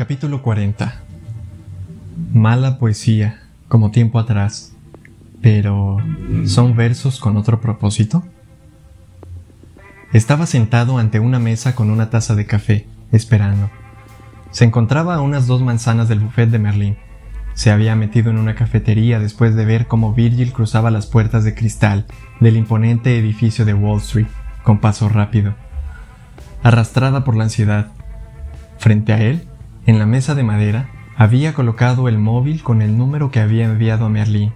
Capítulo 40 Mala poesía, como tiempo atrás, pero ¿son versos con otro propósito? Estaba sentado ante una mesa con una taza de café, esperando. Se encontraba a unas dos manzanas del buffet de Merlín. Se había metido en una cafetería después de ver cómo Virgil cruzaba las puertas de cristal del imponente edificio de Wall Street con paso rápido. Arrastrada por la ansiedad, frente a él, en la mesa de madera, había colocado el móvil con el número que había enviado a Merlín.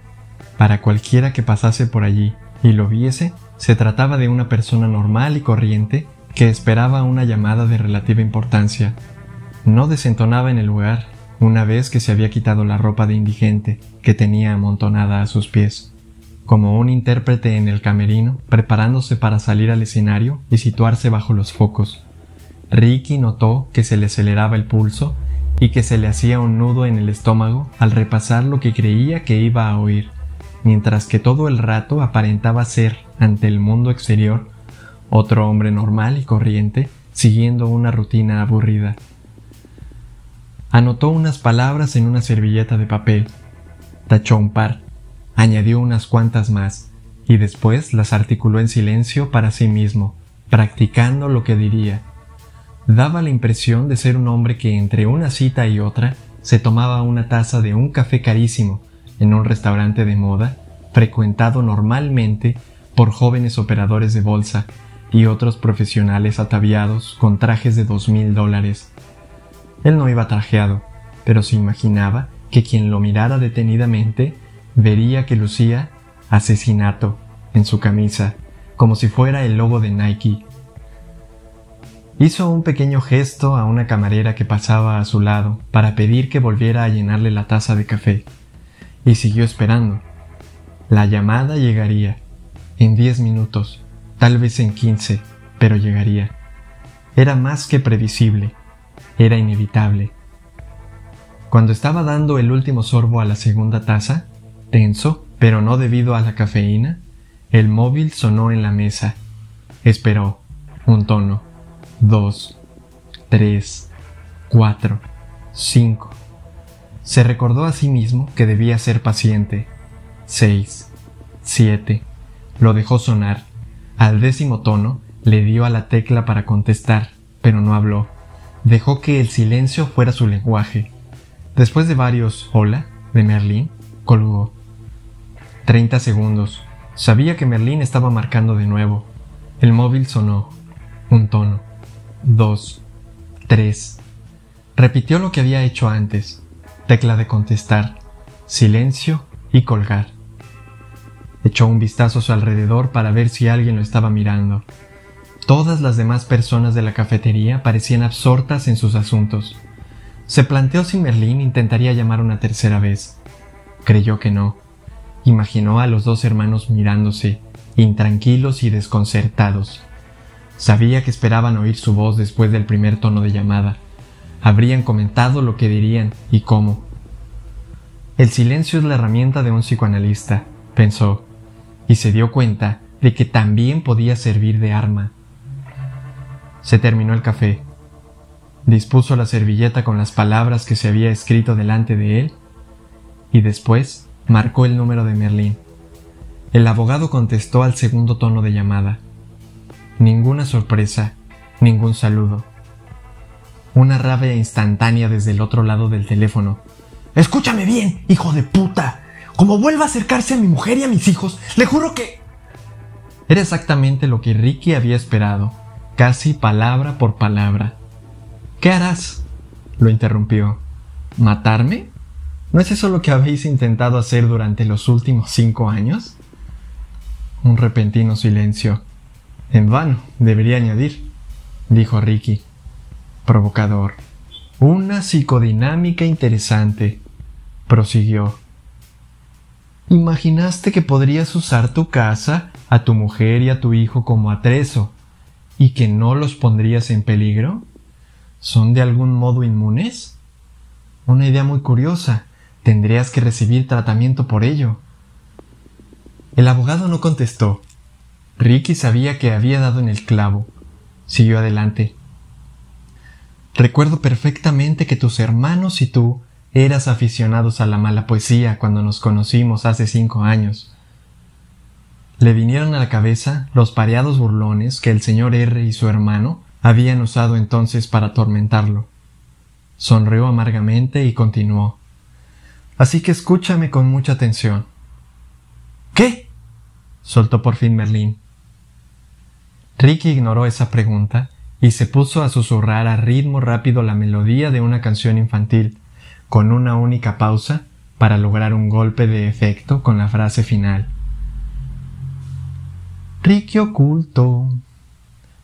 Para cualquiera que pasase por allí y lo viese, se trataba de una persona normal y corriente que esperaba una llamada de relativa importancia. No desentonaba en el lugar una vez que se había quitado la ropa de indigente que tenía amontonada a sus pies, como un intérprete en el camerino preparándose para salir al escenario y situarse bajo los focos. Ricky notó que se le aceleraba el pulso y que se le hacía un nudo en el estómago al repasar lo que creía que iba a oír, mientras que todo el rato aparentaba ser, ante el mundo exterior, otro hombre normal y corriente, siguiendo una rutina aburrida. Anotó unas palabras en una servilleta de papel, tachó un par, añadió unas cuantas más, y después las articuló en silencio para sí mismo, practicando lo que diría daba la impresión de ser un hombre que entre una cita y otra se tomaba una taza de un café carísimo en un restaurante de moda frecuentado normalmente por jóvenes operadores de bolsa y otros profesionales ataviados con trajes de dos mil dólares. Él no iba trajeado, pero se imaginaba que quien lo mirara detenidamente vería que lucía asesinato en su camisa, como si fuera el logo de Nike Hizo un pequeño gesto a una camarera que pasaba a su lado para pedir que volviera a llenarle la taza de café, y siguió esperando. La llamada llegaría, en diez minutos, tal vez en quince, pero llegaría. Era más que previsible, era inevitable. Cuando estaba dando el último sorbo a la segunda taza, tenso, pero no debido a la cafeína, el móvil sonó en la mesa. Esperó. Un tono dos, tres, cuatro, cinco. Se recordó a sí mismo que debía ser paciente. Seis, siete. Lo dejó sonar. Al décimo tono le dio a la tecla para contestar, pero no habló. Dejó que el silencio fuera su lenguaje. Después de varios hola de Merlín, colgó. Treinta segundos. Sabía que Merlín estaba marcando de nuevo. El móvil sonó. Un tono. Dos, tres. Repitió lo que había hecho antes. Tecla de contestar, silencio y colgar. Echó un vistazo a su alrededor para ver si alguien lo estaba mirando. Todas las demás personas de la cafetería parecían absortas en sus asuntos. Se planteó si Merlín intentaría llamar una tercera vez. Creyó que no. Imaginó a los dos hermanos mirándose, intranquilos y desconcertados. Sabía que esperaban oír su voz después del primer tono de llamada. Habrían comentado lo que dirían y cómo. El silencio es la herramienta de un psicoanalista, pensó, y se dio cuenta de que también podía servir de arma. Se terminó el café. Dispuso la servilleta con las palabras que se había escrito delante de él y después marcó el número de Merlín. El abogado contestó al segundo tono de llamada. Ninguna sorpresa, ningún saludo. Una rabia instantánea desde el otro lado del teléfono. Escúchame bien, hijo de puta. Como vuelva a acercarse a mi mujer y a mis hijos, le juro que... Era exactamente lo que Ricky había esperado, casi palabra por palabra. ¿Qué harás? lo interrumpió. ¿Matarme? ¿No es eso lo que habéis intentado hacer durante los últimos cinco años? Un repentino silencio. En vano, debería añadir, dijo Ricky. Provocador. Una psicodinámica interesante, prosiguió. ¿Imaginaste que podrías usar tu casa, a tu mujer y a tu hijo como atrezo, y que no los pondrías en peligro? ¿Son de algún modo inmunes? Una idea muy curiosa. Tendrías que recibir tratamiento por ello. El abogado no contestó, Ricky sabía que había dado en el clavo. Siguió adelante. Recuerdo perfectamente que tus hermanos y tú eras aficionados a la mala poesía cuando nos conocimos hace cinco años. Le vinieron a la cabeza los pareados burlones que el señor R y su hermano habían usado entonces para atormentarlo. Sonrió amargamente y continuó. Así que escúchame con mucha atención. ¿Qué? soltó por fin Merlín. Ricky ignoró esa pregunta y se puso a susurrar a ritmo rápido la melodía de una canción infantil, con una única pausa para lograr un golpe de efecto con la frase final. Ricky oculto,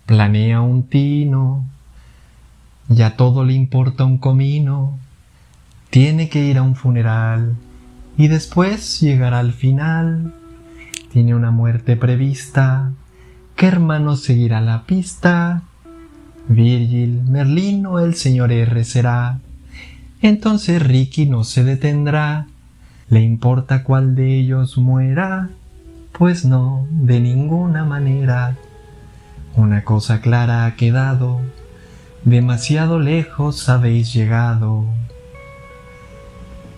planea un tino, ya todo le importa un comino, tiene que ir a un funeral y después llegará al final. Tiene una muerte prevista, ¿qué hermano seguirá la pista? Virgil, Merlín o el señor R será. Entonces Ricky no se detendrá. ¿Le importa cuál de ellos muera? Pues no, de ninguna manera. Una cosa clara ha quedado. Demasiado lejos habéis llegado.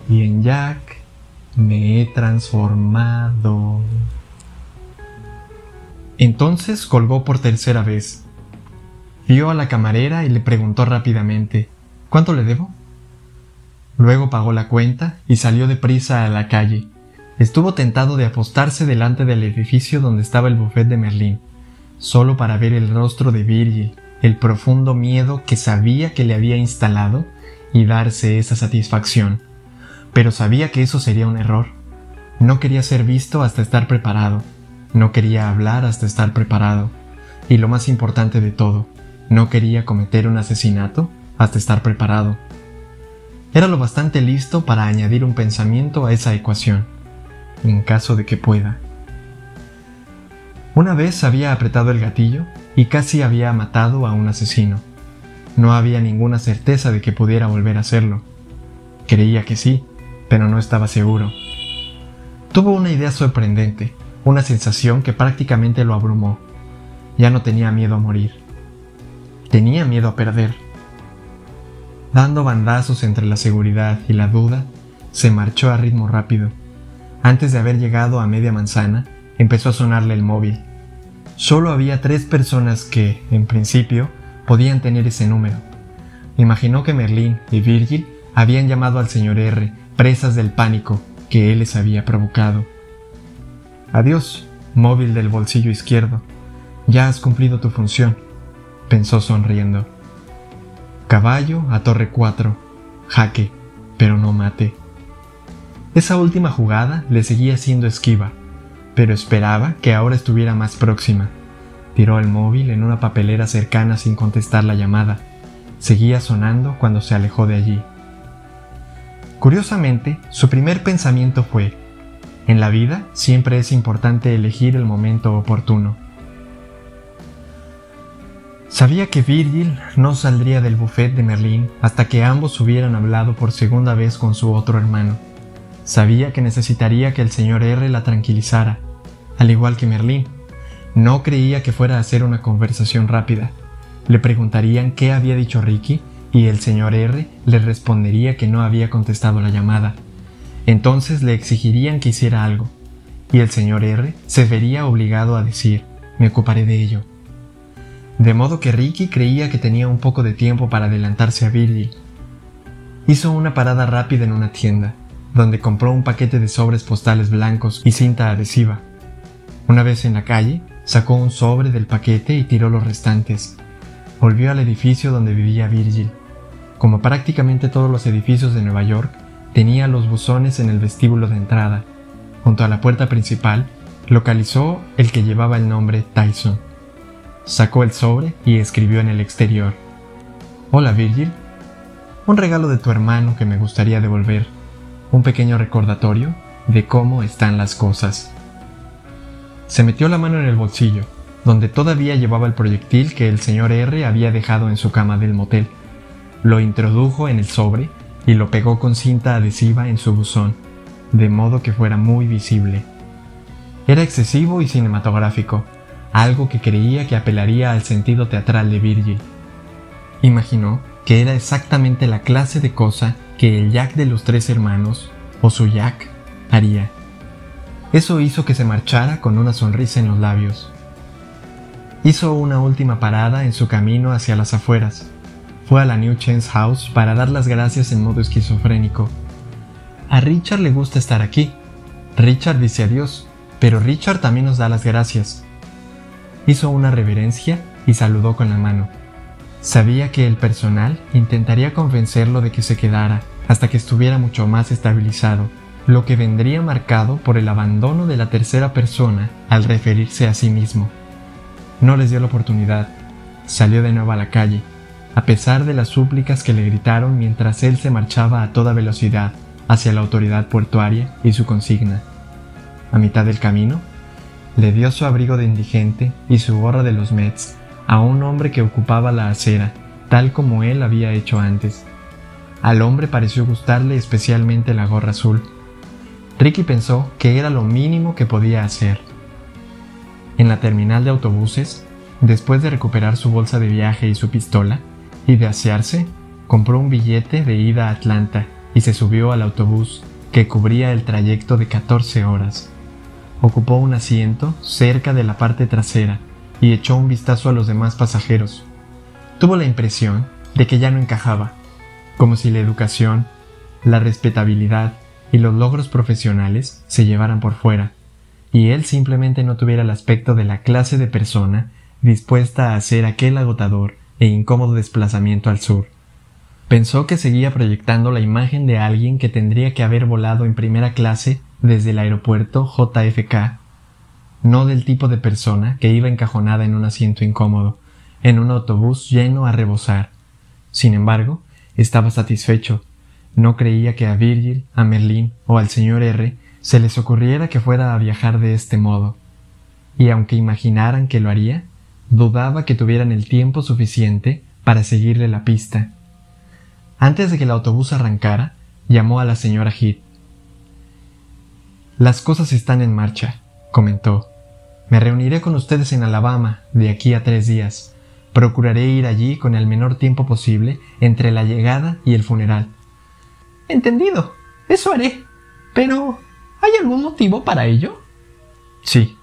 Y en Jack me he transformado. Entonces colgó por tercera vez Vio a la camarera y le preguntó rápidamente ¿Cuánto le debo? Luego pagó la cuenta y salió deprisa a la calle. Estuvo tentado de apostarse delante del edificio donde estaba el buffet de Merlín, solo para ver el rostro de Virgil, el profundo miedo que sabía que le había instalado y darse esa satisfacción. Pero sabía que eso sería un error. No quería ser visto hasta estar preparado. No quería hablar hasta estar preparado. Y lo más importante de todo, no quería cometer un asesinato hasta estar preparado. Era lo bastante listo para añadir un pensamiento a esa ecuación, en caso de que pueda. Una vez había apretado el gatillo y casi había matado a un asesino. No había ninguna certeza de que pudiera volver a hacerlo. Creía que sí, pero no estaba seguro. Tuvo una idea sorprendente, una sensación que prácticamente lo abrumó. Ya no tenía miedo a morir. Tenía miedo a perder. Dando bandazos entre la seguridad y la duda, se marchó a ritmo rápido. Antes de haber llegado a media manzana, empezó a sonarle el móvil. Solo había tres personas que, en principio, podían tener ese número. Imaginó que Merlín y Virgil habían llamado al señor R, presas del pánico que él les había provocado. Adiós, móvil del bolsillo izquierdo. Ya has cumplido tu función pensó sonriendo. Caballo a torre 4, jaque, pero no mate. Esa última jugada le seguía siendo esquiva, pero esperaba que ahora estuviera más próxima. Tiró el móvil en una papelera cercana sin contestar la llamada. Seguía sonando cuando se alejó de allí. Curiosamente, su primer pensamiento fue, en la vida siempre es importante elegir el momento oportuno. Sabía que Virgil no saldría del buffet de Merlín hasta que ambos hubieran hablado por segunda vez con su otro hermano. Sabía que necesitaría que el señor R la tranquilizara, al igual que Merlín. No creía que fuera a hacer una conversación rápida. Le preguntarían qué había dicho Ricky y el señor R le respondería que no había contestado la llamada. Entonces le exigirían que hiciera algo, y el señor R se vería obligado a decir, me ocuparé de ello. De modo que Ricky creía que tenía un poco de tiempo para adelantarse a Virgil. Hizo una parada rápida en una tienda, donde compró un paquete de sobres postales blancos y cinta adhesiva. Una vez en la calle, sacó un sobre del paquete y tiró los restantes. Volvió al edificio donde vivía Virgil. Como prácticamente todos los edificios de Nueva York, tenía los buzones en el vestíbulo de entrada. Junto a la puerta principal, localizó el que llevaba el nombre Tyson. Sacó el sobre y escribió en el exterior. Hola Virgil. Un regalo de tu hermano que me gustaría devolver. Un pequeño recordatorio de cómo están las cosas. Se metió la mano en el bolsillo, donde todavía llevaba el proyectil que el señor R había dejado en su cama del motel. Lo introdujo en el sobre y lo pegó con cinta adhesiva en su buzón, de modo que fuera muy visible. Era excesivo y cinematográfico, algo que creía que apelaría al sentido teatral de Virgil. Imaginó que era exactamente la clase de cosa que el Jack de los tres hermanos, o su Jack, haría. Eso hizo que se marchara con una sonrisa en los labios. Hizo una última parada en su camino hacia las afueras. Fue a la New Chance House para dar las gracias en modo esquizofrénico. A Richard le gusta estar aquí. Richard dice adiós, pero Richard también nos da las gracias. Hizo una reverencia y saludó con la mano. Sabía que el personal intentaría convencerlo de que se quedara hasta que estuviera mucho más estabilizado, lo que vendría marcado por el abandono de la tercera persona al referirse a sí mismo. No les dio la oportunidad. Salió de nuevo a la calle, a pesar de las súplicas que le gritaron mientras él se marchaba a toda velocidad hacia la autoridad portuaria y su consigna. A mitad del camino, le dio su abrigo de indigente y su gorra de los Mets a un hombre que ocupaba la acera, tal como él había hecho antes. Al hombre pareció gustarle especialmente la gorra azul. Ricky pensó que era lo mínimo que podía hacer. En la terminal de autobuses, después de recuperar su bolsa de viaje y su pistola, y de asearse, compró un billete de ida a Atlanta y se subió al autobús que cubría el trayecto de 14 horas. Ocupó un asiento cerca de la parte trasera y echó un vistazo a los demás pasajeros. Tuvo la impresión de que ya no encajaba, como si la educación, la respetabilidad y los logros profesionales se llevaran por fuera, y él simplemente no tuviera el aspecto de la clase de persona dispuesta a hacer aquel agotador e incómodo desplazamiento al sur. Pensó que seguía proyectando la imagen de alguien que tendría que haber volado en primera clase desde el aeropuerto JFK no del tipo de persona que iba encajonada en un asiento incómodo, en un autobús lleno a rebosar. Sin embargo, estaba satisfecho. No creía que a Virgil, a Merlín o al señor R se les ocurriera que fuera a viajar de este modo. Y aunque imaginaran que lo haría, dudaba que tuvieran el tiempo suficiente para seguirle la pista. Antes de que el autobús arrancara, llamó a la señora Heath. Las cosas están en marcha, comentó. Me reuniré con ustedes en Alabama de aquí a tres días. Procuraré ir allí con el menor tiempo posible entre la llegada y el funeral. Entendido. Eso haré. Pero, ¿hay algún motivo para ello? Sí.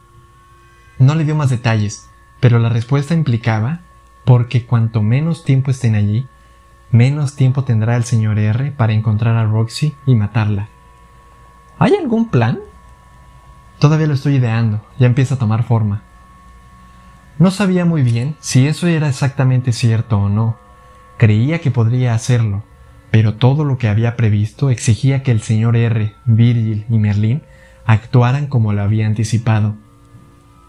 No le dio más detalles, pero la respuesta implicaba porque cuanto menos tiempo estén allí, menos tiempo tendrá el señor R para encontrar a Roxy y matarla. ¿Hay algún plan? Todavía lo estoy ideando, ya empieza a tomar forma. No sabía muy bien si eso era exactamente cierto o no. Creía que podría hacerlo, pero todo lo que había previsto exigía que el señor R, Virgil y Merlín actuaran como lo había anticipado.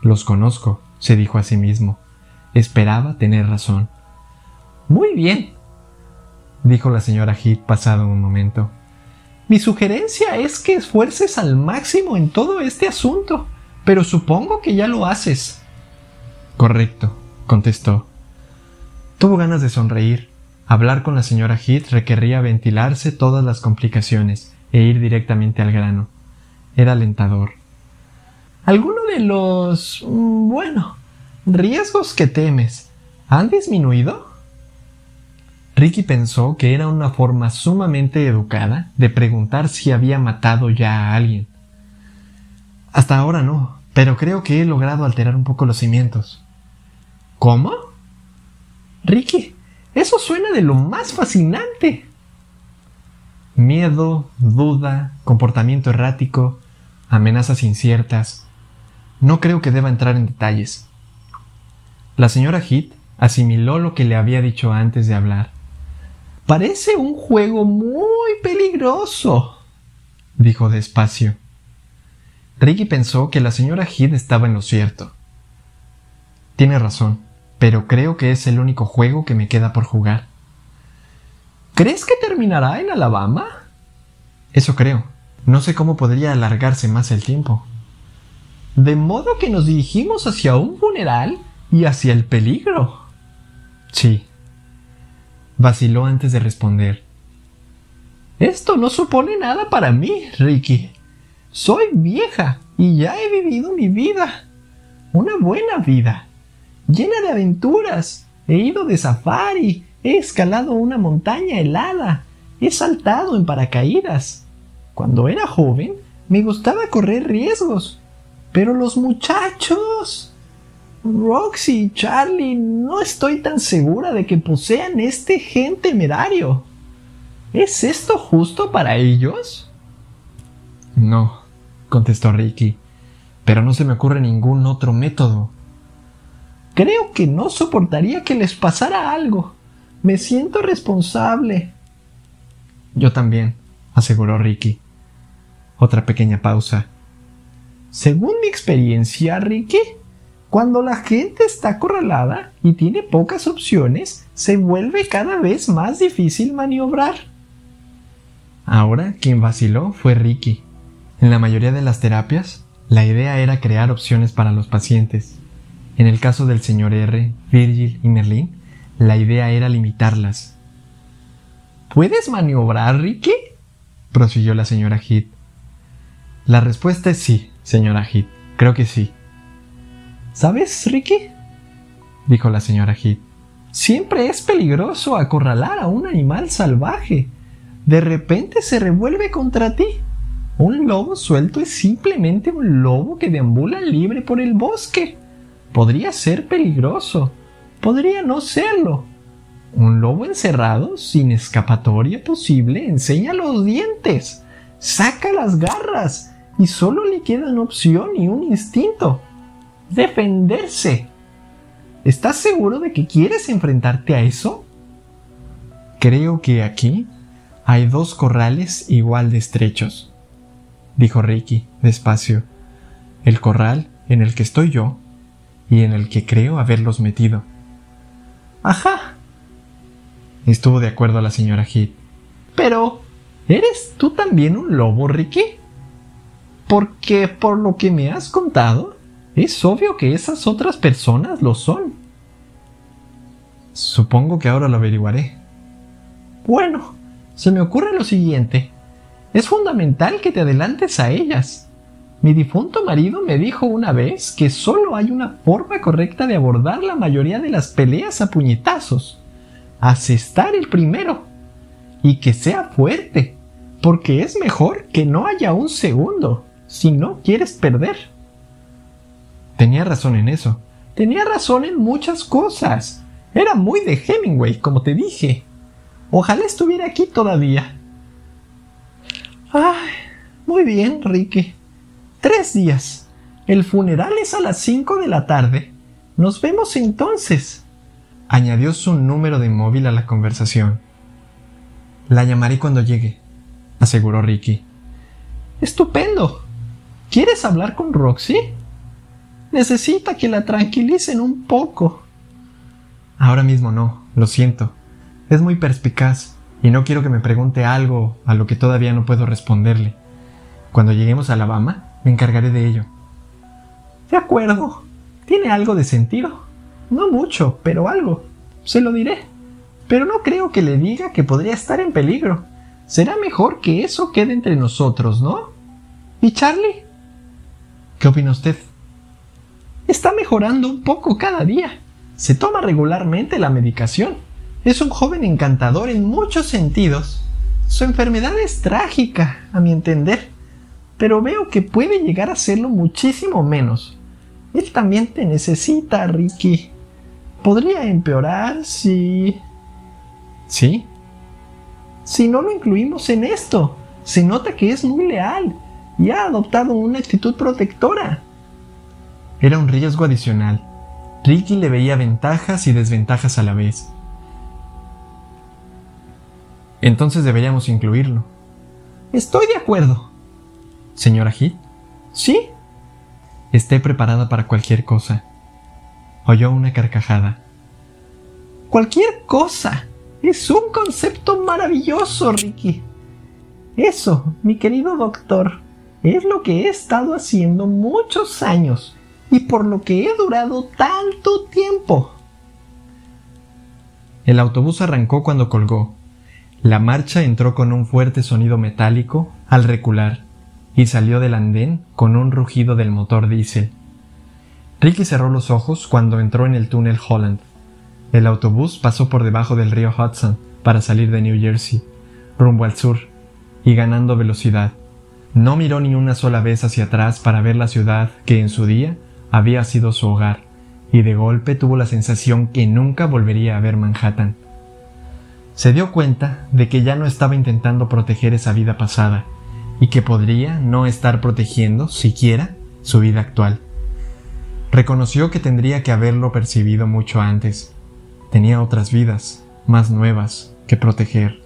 Los conozco, se dijo a sí mismo. Esperaba tener razón. Muy bien, dijo la señora Heath pasado un momento. Mi sugerencia es que esfuerces al máximo en todo este asunto, pero supongo que ya lo haces. Correcto, contestó. Tuvo ganas de sonreír. Hablar con la señora Heath requería ventilarse todas las complicaciones e ir directamente al grano. Era alentador. ¿Alguno de los... Mm, bueno, riesgos que temes han disminuido? Ricky pensó que era una forma sumamente educada de preguntar si había matado ya a alguien. Hasta ahora no, pero creo que he logrado alterar un poco los cimientos. ¿Cómo? Ricky, eso suena de lo más fascinante. Miedo, duda, comportamiento errático, amenazas inciertas. No creo que deba entrar en detalles. La señora Heath asimiló lo que le había dicho antes de hablar Parece un juego muy peligroso, dijo despacio. Ricky pensó que la señora Heath estaba en lo cierto. Tiene razón, pero creo que es el único juego que me queda por jugar. ¿Crees que terminará en Alabama? Eso creo. No sé cómo podría alargarse más el tiempo. De modo que nos dirigimos hacia un funeral y hacia el peligro. Sí, Vaciló antes de responder. Esto no supone nada para mí, Ricky. Soy vieja y ya he vivido mi vida. Una buena vida, llena de aventuras. He ido de safari, He escalado una montaña helada. He saltado en paracaídas. Cuando era joven, me gustaba correr riesgos. Pero los muchachos... Roxy y Charlie, no estoy tan segura de que posean este gen temerario. ¿Es esto justo para ellos? No, contestó Ricky, pero no se me ocurre ningún otro método. Creo que no soportaría que les pasara algo. Me siento responsable. Yo también, aseguró Ricky. Otra pequeña pausa. Según mi experiencia, Ricky, cuando la gente está acorralada y tiene pocas opciones, se vuelve cada vez más difícil maniobrar. Ahora quien vaciló fue Ricky. En la mayoría de las terapias, la idea era crear opciones para los pacientes. En el caso del señor R, Virgil y Merlin, la idea era limitarlas. ¿Puedes maniobrar, Ricky? prosiguió la señora Heath. La respuesta es sí, señora Heath. Creo que sí. ¿Sabes, Ricky? dijo la señora Heath. Siempre es peligroso acorralar a un animal salvaje. De repente se revuelve contra ti. Un lobo suelto es simplemente un lobo que deambula libre por el bosque. Podría ser peligroso. Podría no serlo. Un lobo encerrado, sin escapatoria posible, enseña los dientes, saca las garras y solo le queda una opción y un instinto defenderse. ¿Estás seguro de que quieres enfrentarte a eso? Creo que aquí hay dos corrales igual de estrechos, dijo Ricky despacio. El corral en el que estoy yo y en el que creo haberlos metido. Ajá. Estuvo de acuerdo la señora Heath. Pero, ¿eres tú también un lobo, Ricky? Porque por lo que me has contado, es obvio que esas otras personas lo son. Supongo que ahora lo averiguaré. Bueno, se me ocurre lo siguiente. Es fundamental que te adelantes a ellas. Mi difunto marido me dijo una vez que solo hay una forma correcta de abordar la mayoría de las peleas a puñetazos. Asestar el primero. Y que sea fuerte. Porque es mejor que no haya un segundo si no quieres perder. Tenía razón en eso. Tenía razón en muchas cosas. Era muy de Hemingway, como te dije. Ojalá estuviera aquí todavía. Ay, muy bien, Ricky. Tres días. El funeral es a las cinco de la tarde. Nos vemos entonces. Añadió su número de móvil a la conversación. La llamaré cuando llegue, aseguró Ricky. Estupendo. ¿Quieres hablar con Roxy? Necesita que la tranquilicen un poco. Ahora mismo no, lo siento. Es muy perspicaz y no quiero que me pregunte algo a lo que todavía no puedo responderle. Cuando lleguemos a Alabama, me encargaré de ello. De acuerdo. Tiene algo de sentido. No mucho, pero algo. Se lo diré. Pero no creo que le diga que podría estar en peligro. Será mejor que eso quede entre nosotros, ¿no? ¿Y Charlie? ¿Qué opina usted? Está mejorando un poco cada día. Se toma regularmente la medicación. Es un joven encantador en muchos sentidos. Su enfermedad es trágica, a mi entender, pero veo que puede llegar a serlo muchísimo menos. Él también te necesita, Ricky. Podría empeorar si... ¿Sí? Si no lo incluimos en esto. Se nota que es muy leal y ha adoptado una actitud protectora. Era un riesgo adicional. Ricky le veía ventajas y desventajas a la vez. Entonces deberíamos incluirlo. Estoy de acuerdo. Señora Heath. ¿Sí? Esté preparada para cualquier cosa. Oyó una carcajada. Cualquier cosa. Es un concepto maravilloso, Ricky. Eso, mi querido doctor, es lo que he estado haciendo muchos años y por lo que he durado tanto tiempo. El autobús arrancó cuando colgó. La marcha entró con un fuerte sonido metálico al recular y salió del andén con un rugido del motor diésel. Ricky cerró los ojos cuando entró en el túnel Holland. El autobús pasó por debajo del río Hudson para salir de New Jersey, rumbo al sur, y ganando velocidad. No miró ni una sola vez hacia atrás para ver la ciudad que en su día había sido su hogar, y de golpe tuvo la sensación que nunca volvería a ver Manhattan. Se dio cuenta de que ya no estaba intentando proteger esa vida pasada, y que podría no estar protegiendo siquiera su vida actual. Reconoció que tendría que haberlo percibido mucho antes. Tenía otras vidas, más nuevas, que proteger.